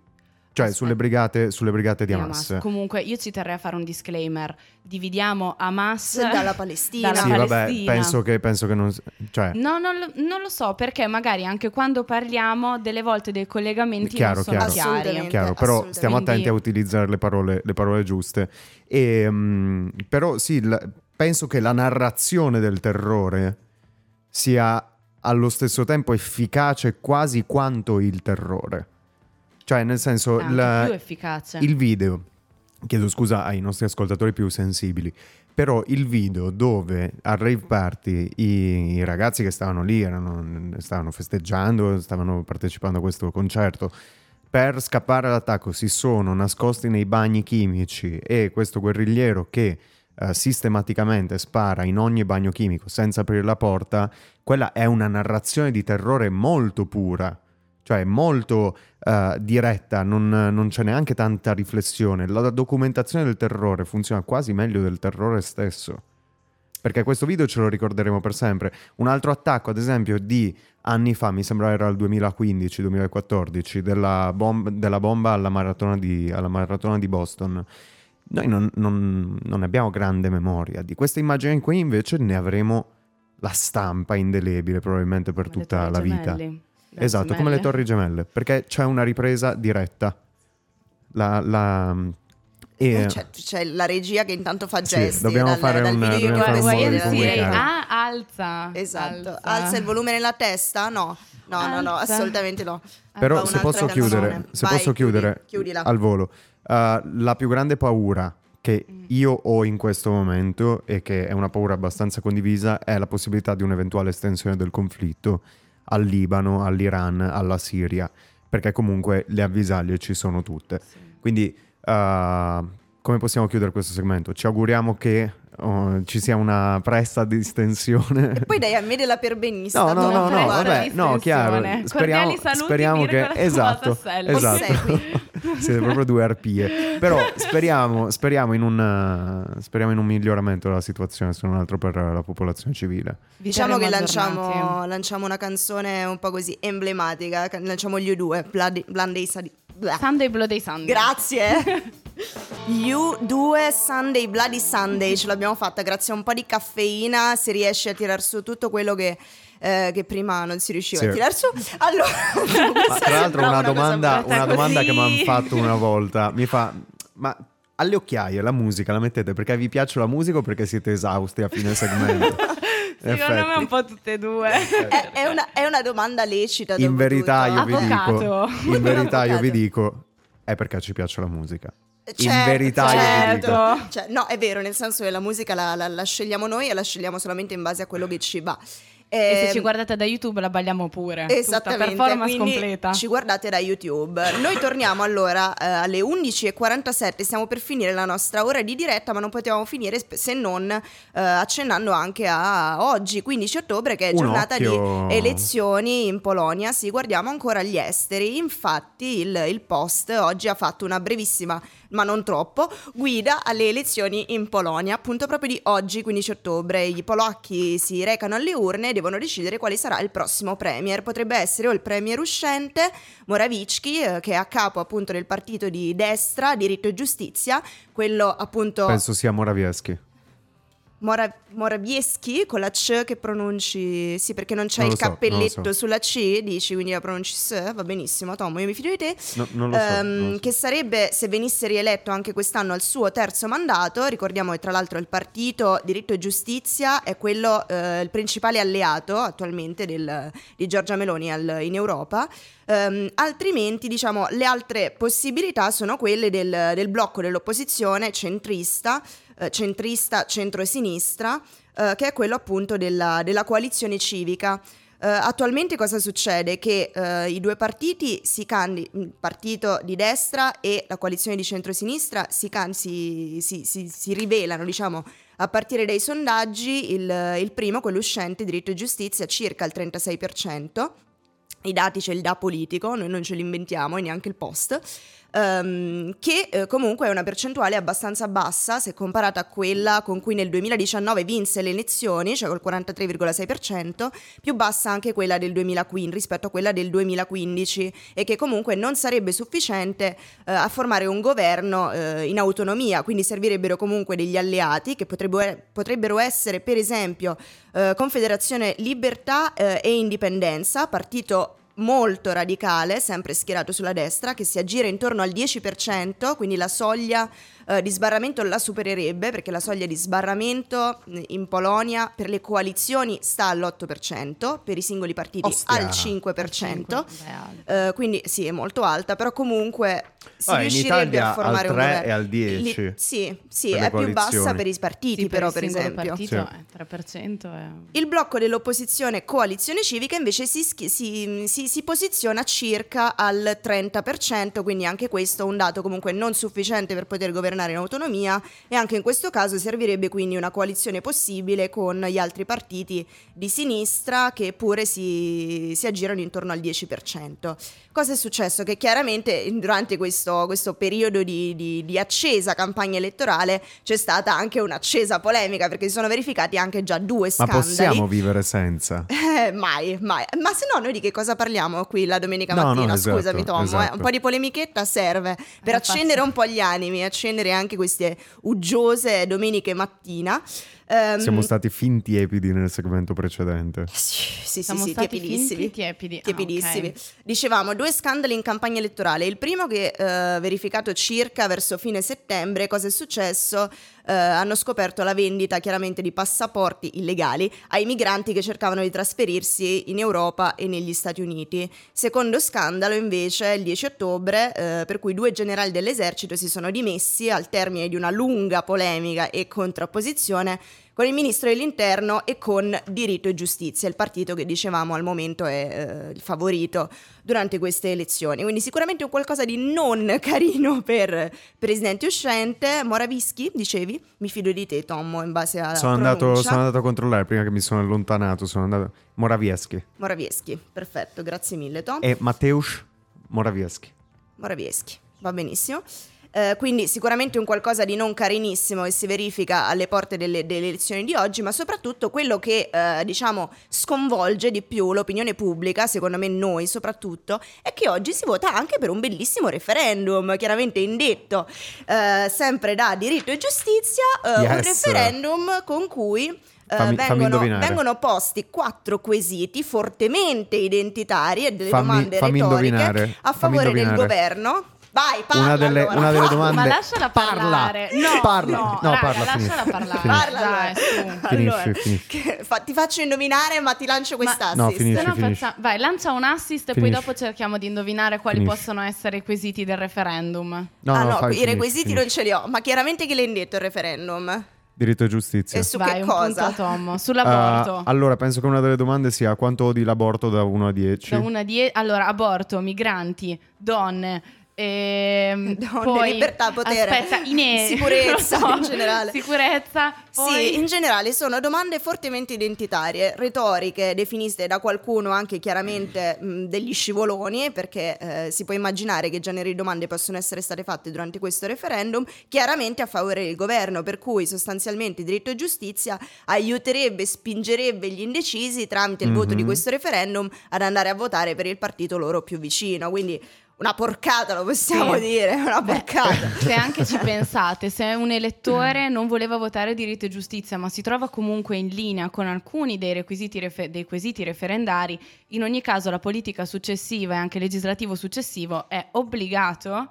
Cioè sulle brigate, sulle brigate, di Hamas. Hamas. Comunque io ci terrei a fare un disclaimer. Dividiamo Hamas dalla Palestina. Dalla sì, Palestina. vabbè, penso che, penso che non... Cioè... No, non lo, non lo, so, perché magari anche quando parliamo delle volte dei collegamenti chiaro, non sono chiaro. chiari. Chiaro, però stiamo attenti a utilizzare le parole, le parole giuste. E, um, però sì, la, penso che la narrazione del terrore sia allo stesso tempo efficace quasi quanto il terrore. Cioè, nel senso, efficace. il video, chiedo scusa ai nostri ascoltatori più sensibili, però il video dove al rave party i, i ragazzi che stavano lì erano, stavano festeggiando, stavano partecipando a questo concerto, per scappare all'attacco si sono nascosti nei bagni chimici e questo guerrigliero che eh, sistematicamente spara in ogni bagno chimico senza aprire la porta, quella è una narrazione di terrore molto pura cioè molto uh, diretta, non, non, c'è neanche tanta riflessione. La documentazione del terrore funziona quasi meglio del terrore stesso. Perché questo video ce lo ricorderemo per sempre. Un altro attacco, ad esempio, di anni fa, mi sembra era il 2015-2014, della, bom- della, bomba alla maratona di, alla maratona di Boston. Noi non, non, non, abbiamo grande memoria di questa immagine qui, invece ne avremo la stampa indelebile probabilmente per tutta la vita. Gemelli. Esatto, gemelle. come le torri gemelle, perché c'è una ripresa diretta. La, la, e... Eh, c'è, c'è, la regia che intanto fa gesti. Sì, dobbiamo dal, fare dal un, video dobbiamo fare un modo di comunicare. Ah, alza. Esatto, alza. alza. il volume nella testa? No, no, no, no, assolutamente no. Però se posso chiudere, se Vai, posso chiudere chiudi, al volo, uh, la più grande paura che mm. io ho in questo momento e che è una paura abbastanza condivisa è la possibilità di un'eventuale estensione del conflitto al Libano, all'Iran, alla Siria, perché comunque le avvisaglie ci sono tutte. Sì. Quindi uh, come possiamo chiudere questo segmento? Ci auguriamo che oh, ci sia una presta distensione. E poi dai a me della perbenista. No, no, no, no, vabbè, no, chiaro. Speriamo, speriamo che... Esatto, esatto. Siete proprio due arpie. Però speriamo, speriamo, in un, speriamo in un miglioramento della situazione, se non altro per la popolazione civile. Diciamo che lanciamo, lanciamo, una canzone un po' così emblematica. Lanciamo gli U2, Bloody, Bloody Sunday Bloody Sunday. Grazie. You 2 Sunday Bloody Sunday ce l'abbiamo fatta grazie a un po' di caffeina si riesce a tirar su tutto quello che, eh, che prima non si riusciva sì. a tirar su allora ma, tra l'altro una, una domanda, una domanda che mi hanno fatto una volta mi fa ma alle occhiaie la musica la mettete perché vi piace la musica o perché siete esausti a fine segmento Secondo me un po' tutte e due. È, è, una, è una, domanda lecita. In verità, io vi dico, in verità io vi dico, è perché ci piace la musica. Certo, in verità certo. Cioè, no, è vero, nel senso che la musica la, la, la, scegliamo noi e la scegliamo solamente in base a quello che ci va. E, e se ci ehm, guardate da YouTube la balliamo pure. Esattamente. Tutta performance completa. Ci guardate da YouTube. Noi torniamo allora eh, alle 11.47, stiamo per finire la nostra ora di diretta, ma non potevamo finire se non eh, accennando anche a oggi, 15 ottobre, che è giornata di elezioni in Polonia. Sì, guardiamo ancora gli esteri. Infatti il, il Post oggi ha fatto una brevissima ma non troppo, guida alle elezioni in Polonia, appunto proprio di oggi, 15 ottobre. I polacchi si recano alle urne e devono decidere quale sarà il prossimo premier. Potrebbe essere o il premier uscente, Morawiecki, eh, che è a capo appunto del partito di destra, diritto e giustizia, quello appunto... Penso sia Morawiecki. Mora- Morawiecki con la C che pronunci sì perché non c'è non il so, cappelletto so. sulla C dici quindi la pronunci S va benissimo Tom io mi fido di te no, non lo so, um, non so. che sarebbe se venisse rieletto anche quest'anno al suo terzo mandato ricordiamo che tra l'altro il partito diritto e giustizia è quello eh, il principale alleato attualmente del, di Giorgia Meloni al, in Europa Um, altrimenti, diciamo, le altre possibilità sono quelle del, del blocco dell'opposizione centrista, eh, centrista, centro e sinistra, eh, che è quello appunto della, della coalizione civica. Uh, attualmente cosa succede? Che uh, i due partiti candidano, il partito di destra e la coalizione di centrosinistra si, can- si, si, si rivelano, diciamo, a partire dai sondaggi, il, il, primo, quello uscente, diritto e giustizia, circa il 36%. I dati ce li dà politico, noi non ce li inventiamo e neanche il post. Ehm, che eh, comunque è una percentuale abbastanza bassa se comparata a quella con cui nel 2019 vinse le elezioni, cioè col 43,6%, più bassa anche quella del 2015 rispetto a quella del 2015 e che comunque non sarebbe sufficiente eh, a formare un governo eh, in autonomia, quindi servirebbero comunque degli alleati che potrebbero, potrebbero essere per esempio eh, Confederazione Libertà eh, e Indipendenza, partito molto radicale, sempre schierato sulla destra, che si aggira intorno al 10%, quindi la soglia eh, di sbarramento la supererebbe, perché la soglia di sbarramento in Polonia per le coalizioni sta all'8%, per i singoli partiti Ostia. al 5%, eh, quindi sì, è molto alta, però comunque si ah, riuscirebbe a formare al 3 un governo. e al 10. Li, sì, sì è più bassa per i partiti, sì, però, per, per esempio. Partito, sì. è 3% è... Il blocco dell'opposizione coalizione civica invece si, si, si, si posiziona circa al 30%, quindi anche questo è un dato comunque non sufficiente per poter governare in autonomia e anche in questo caso servirebbe quindi una coalizione possibile con gli altri partiti di sinistra che pure si, si aggirano intorno al 10%. Cosa è successo? Che chiaramente durante questo, questo periodo di, di, di, accesa campagna elettorale c'è stata anche un'accesa polemica perché si sono verificati anche già due scandali. Ma possiamo vivere senza? Eh, mai, mai. Ma se no noi di che cosa parliamo qui la domenica no, mattina? No, Scusami esatto, Tom, esatto. Eh? un po' di polemichetta serve per È accendere un po' gli animi, accendere anche queste uggiose domeniche mattina. Um, Siamo stati fin tiepidi nel segmento precedente. Sì, sì, Siamo sì, stati tiepidissimi. tiepidi. tiepidissimi. Ah, okay. Dicevamo due scandali in campagna elettorale. Il primo che uh, verificato circa verso fine settembre, cosa è successo? Uh, hanno scoperto la vendita chiaramente di passaporti illegali ai migranti che cercavano di trasferirsi in Europa e negli Stati Uniti. Secondo scandalo invece il 10 ottobre uh, per cui due generali dell'esercito si sono dimessi al termine di una lunga polemica e contrapposizione con il ministro dell'interno e con Diritto e Giustizia, il partito che dicevamo al momento è eh, il favorito durante queste elezioni. Quindi sicuramente un qualcosa di non carino per presidente uscente. Moravischi, dicevi? Mi fido di te, Tommo, in base alla sono andato, sono andato, a controllare prima che mi sono allontanato. Sono andato. Morawiecki. Morawiecki, perfetto, grazie mille, Tom. E Mateusz Morawiecki. Morawiecki, va benissimo. Eh, quindi sicuramente un qualcosa di non carinissimo che si verifica alle porte delle, delle elezioni di oggi, ma soprattutto quello che eh, diciamo sconvolge di più l'opinione pubblica, secondo me noi soprattutto, è che oggi si vota anche per un bellissimo referendum, chiaramente indetto eh, sempre da diritto e giustizia, eh, yes. un referendum con cui Fammi, vengono, fammi vengono, posti quattro quesiti fortemente identitari e delle fammi, domande retoriche a favore del governo. Vai, parla una delle, allora. una delle domande. Ma lasciala parlare. Parla. No, parla. no, no raga, parla. lasciala parlare. Parla, Dai, su. Finisci, allora, finisci. Fa, ti faccio indovinare, ma ti lancio quest'assist. No, finisci, no faccia- Vai, lancia un assist e poi dopo cerchiamo di indovinare quali possono essere i quesiti del referendum. No, ah no, fai, i requisiti non ce li ho, ma chiaramente che l'hai indetto il referendum? Diritto e giustizia. E su Vai, che cosa? punto Tom. Sull'aborto. Uh, allora, penso che una delle domande sia quanto odi l'aborto da 1 a 10. Da una a die- allora, aborto, migranti, donne. Ehm, Donne, poi, libertà, potere, aspetta, i neri, sicurezza so, in generale. Sicurezza. Poi, Sì, in generale sono domande fortemente identitarie, retoriche, definite da qualcuno anche chiaramente mh, degli scivoloni, perché eh, si può immaginare che generi di domande possono essere state fatte durante questo referendum, chiaramente a favore del governo, per cui sostanzialmente diritto e giustizia aiuterebbe, spingerebbe gli indecisi tramite il voto di Mhm. questo referendum ad andare a votare per il partito loro più vicino. Quindi una porcata, lo possiamo Sì. dire, una Beh, porcata. Se anche ci pensate, se un elettore non voleva votare diritto e giustizia, ma si trova comunque in linea con alcuni dei requisiti refe- dei quesiti referendari, in ogni caso la politica successiva e anche il legislativo successivo è obbligato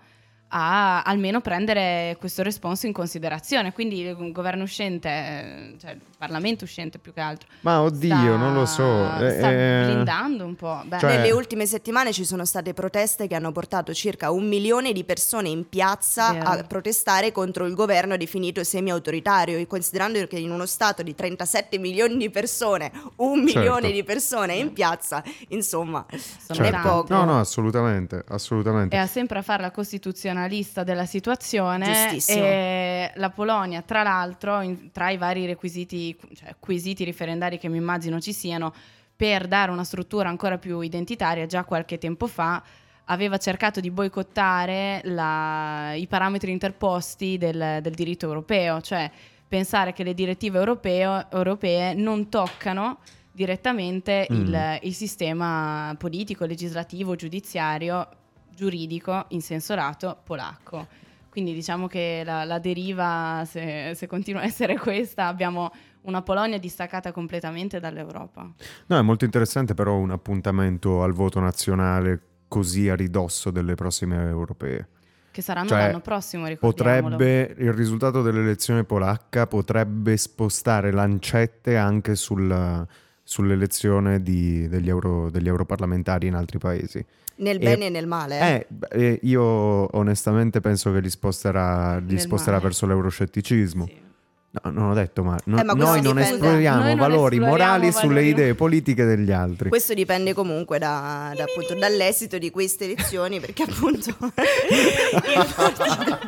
a almeno prendere questo responso in considerazione. Quindi il governo uscente, eh, cioè il Parlamento uscente più che altro, Ma oddio, sta- non lo so. eh, sta eh, blindando un po'. Beh, Cioè- Nelle ultime settimane ci sono state proteste che hanno portato circa un milione di persone in piazza Vero. a protestare contro il governo definito semi-autoritario e considerando che in uno stato di 37 milioni di persone, un Certo. milione di persone in piazza, insomma, sono non è certo. poco. No, no, assolutamente, assolutamente. e ha sempre a fare la costituzionalista della situazione Giustissimo. e la Polonia tra l'altro in- tra i vari requisiti cioè quesiti referendari che mi immagino ci siano per dare una struttura ancora più identitaria già qualche tempo fa aveva cercato di boicottare la, i parametri interposti del, del, diritto europeo, cioè pensare che le direttive europeo, europee non toccano direttamente mm. il, il sistema politico, legislativo, giudiziario, giuridico in senso lato polacco. Quindi diciamo che la, la deriva, se, se, continua a essere questa, abbiamo una Polonia distaccata completamente dall'Europa. No, è molto interessante però un appuntamento al voto nazionale così a ridosso delle prossime europee. Che saranno cioè, l'anno prossimo, Potrebbe, il risultato dell'elezione polacca potrebbe spostare lancette anche sul, sull'elezione di, degli, euro, degli europarlamentari in altri paesi. Nel bene e, e nel male. Eh? Eh, io onestamente penso che li sposterà, li sposterà verso l'euroscetticismo. Sì. No, non ho detto ma, no, eh, ma noi non esploriamo noi valori non morali valori. sulle idee politiche degli altri. Questo dipende comunque da, da, appunto, dall'esito di queste elezioni perché appunto il, partito,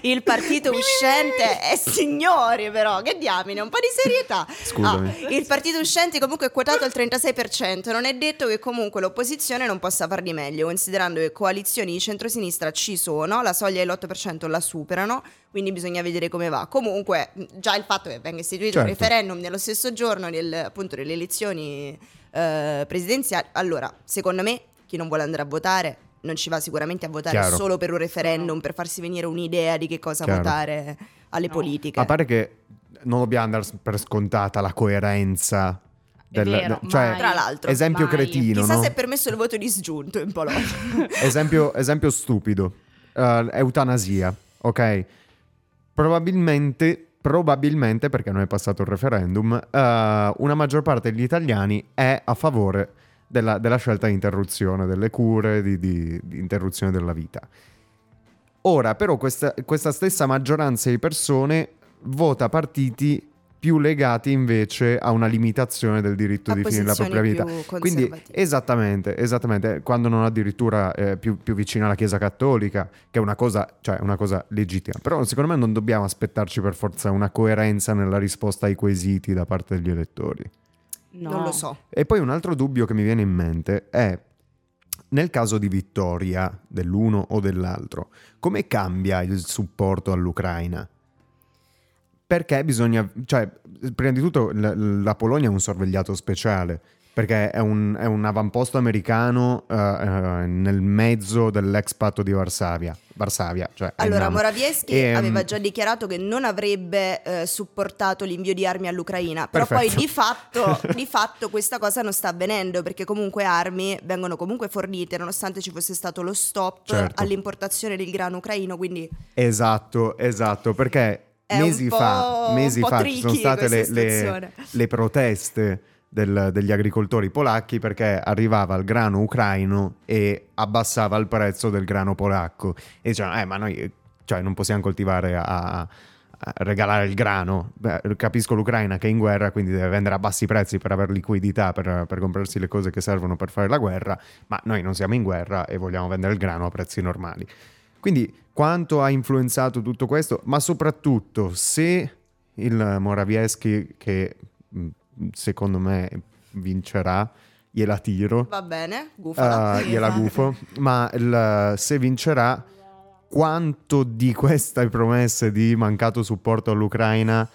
il partito uscente è signori però, che diamine, un po' di serietà. Scusami. Ah, il partito uscente comunque è quotato al 36%, non è detto che comunque l'opposizione non possa far di meglio, considerando che coalizioni di centrosinistra ci sono, la soglia dell'8% la superano, quindi bisogna vedere come va. Comunque, già il fatto che venga istituito certo. un referendum nello stesso giorno del, appunto, delle elezioni eh, presidenziali, allora, secondo me, chi non vuole andare a votare non ci va sicuramente a votare Chiaro. solo per un referendum, per farsi venire un'idea di che cosa Chiaro. votare alle no. politiche. A parte che non dobbiamo andare per scontata la coerenza del, vero, cioè, tra l'altro, esempio mai. cretino. Chissà no? se è permesso il voto disgiunto in Polonia. esempio, esempio, stupido. Uh, eutanasia, ok? Probabilmente, probabilmente perché non è passato il referendum, uh, una maggior parte degli italiani è a favore della, della scelta di interruzione delle cure, di, di, di interruzione della vita. Ora, però, questa, questa, stessa maggioranza di persone vota partiti più legati invece a una limitazione del diritto a di finire la propria vita. Quindi esattamente, esattamente, quando non addirittura eh, più, più vicino alla Chiesa Cattolica, che è una cosa, cioè una cosa legittima. Però secondo me non dobbiamo aspettarci per forza una coerenza nella risposta ai quesiti da parte degli elettori. No. Non lo so. E poi un altro dubbio che mi viene in mente è nel caso di vittoria dell'uno o dell'altro, come cambia il supporto all'Ucraina? Perché bisogna, cioè, prima di tutto la, la Polonia è un sorvegliato speciale, perché è un, è un avamposto americano uh, uh, nel mezzo dell'ex patto di Varsavia. Varsavia cioè allora, Morawiecki e, aveva già dichiarato che non avrebbe uh, supportato l'invio di armi all'Ucraina, però perfetto. poi di fatto, di fatto, questa cosa non sta avvenendo, perché comunque armi vengono comunque fornite, nonostante ci fosse stato lo stop certo. all'importazione del grano ucraino, quindi... Esatto, esatto, perché mesi fa, mesi fa ci sono state le, le, le, proteste del, degli agricoltori polacchi perché arrivava il grano ucraino e abbassava il prezzo del grano polacco e dicevano eh ma noi cioè, non possiamo coltivare a, a regalare il grano. Beh, capisco l'Ucraina che è in guerra, quindi deve vendere a bassi prezzi per avere liquidità, per, per, comprarsi le cose che servono per fare la guerra, ma noi non siamo in guerra e vogliamo vendere il grano a prezzi normali. Quindi quanto ha influenzato tutto questo, ma soprattutto se il Morawiecki, che mm, secondo me vincerà, gliela tiro. Va bene, gufala. Uh, gliela gufo, ma il, se vincerà, quanto di queste promesse di mancato supporto all'Ucraina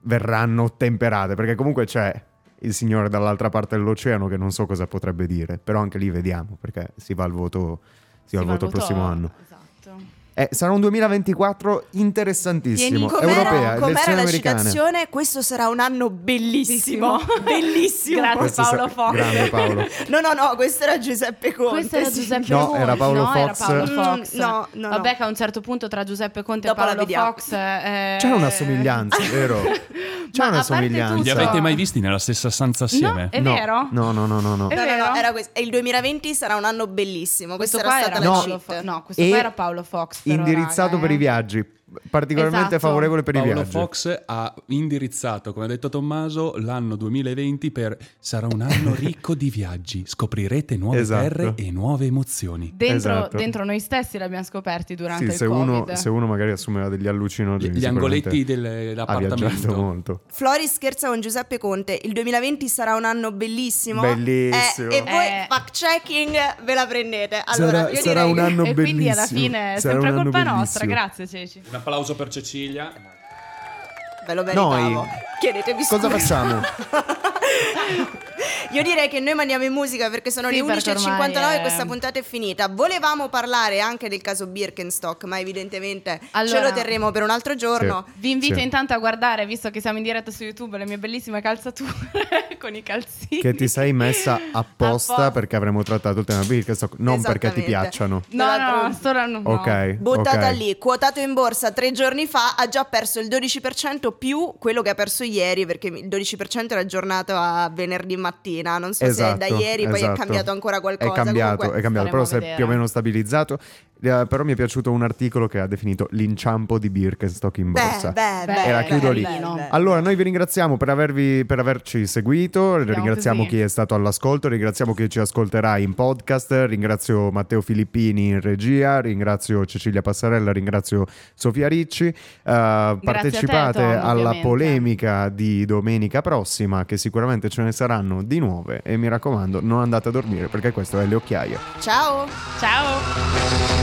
verranno temperate? Perché comunque c'è il signore dall'altra parte dell'oceano che non so cosa potrebbe dire, però anche lì vediamo perché si va al voto, si si va al voto, voto prossimo anno. Esatto. Eh, sarà un 2024 interessantissimo. Tieni, Europea, com'era la americane. citazione? Questo sarà un anno bellissimo. bellissimo. Grazie Paolo Fox. Grande Paolo. no, no, no, questo era Giuseppe Conte. Questo era Giuseppe no, Conte. Era Paolo no, Fox. Era Paolo Fox. Mm, no, no, Vabbè, no. che a un certo punto tra Giuseppe Conte Dopo e Paolo Fox. Eh... C'è una somiglianza, vero? C'è Ma una somiglianza. Li avete mai visti nella stessa stanza assieme? No, è vero? No, no, no, no. no. È vero? Era questo. E il 2020 sarà un anno bellissimo. Questo, questo qua era, Paolo Fo- no, questo qua era Paolo Fox. Indirizzato per per i viaggi. Particolarmente esatto. favorevole per Paolo i viaggi. Fox ha indirizzato, come ha detto Tommaso, l'anno 2020 per sarà un anno ricco di viaggi, scoprirete nuove esatto. terre e nuove emozioni. Dentro, esatto. dentro noi stessi l'abbiamo scoperti durante sì, il se Covid. Uno, se uno magari assumeva degli allucinogeni, gli angoletti dell'appartamento. Ha molto. Flori scherza con Giuseppe Conte, il 2020 sarà un anno bellissimo. Bellissimo. Eh, e voi eh. fact checking ve la prendete. Allora, sarà, sarà un anno che... bellissimo. E quindi alla fine è sempre colpa nostra, grazie Ceci. Un applauso per Cecilia. Ve lo meritavo. Noi Chiedetemi scusa. Cosa facciamo? Io direi che noi mandiamo in musica perché sono sì, le 11.59 e questa puntata è finita. Volevamo parlare anche del caso Birkenstock, ma evidentemente allora, ce lo terremo per un altro giorno. Sì. Vi invito sì. intanto a guardare, visto che siamo in diretta su YouTube, le mie bellissime calzature con i calzini. Che ti sei messa apposta, apposta. perché avremmo trattato il tema Birkenstock, non perché ti piacciono. No, no, no, no. Ok. Buttata okay. lì, quotato in borsa tre giorni fa, ha già perso il 12% più quello che ha perso ieri, perché il 12% era aggiornato a venerdì mattina mattina, non so esatto, se da ieri esatto. poi è esatto. cambiato ancora qualcosa. È cambiato, Comunque, è cambiato però si è più o meno stabilizzato. Uh, però mi è piaciuto un articolo che ha definito l'inciampo di Birkenstock in borsa. Beh, beh, e la chiudo lì. Allora, noi vi ringraziamo per, avervi, per averci seguito, Andiamo ringraziamo così. chi è stato all'ascolto, ringraziamo chi ci ascolterà in podcast, ringrazio Matteo Filippini in regia, ringrazio Cecilia Passarella, ringrazio Sofia Ricci. Uh, partecipate te, Tom, alla ovviamente. polemica di domenica prossima, che sicuramente ce ne saranno di nuove. E mi raccomando, non andate a dormire perché questo è Le Occhiaie. Ciao! Ciao!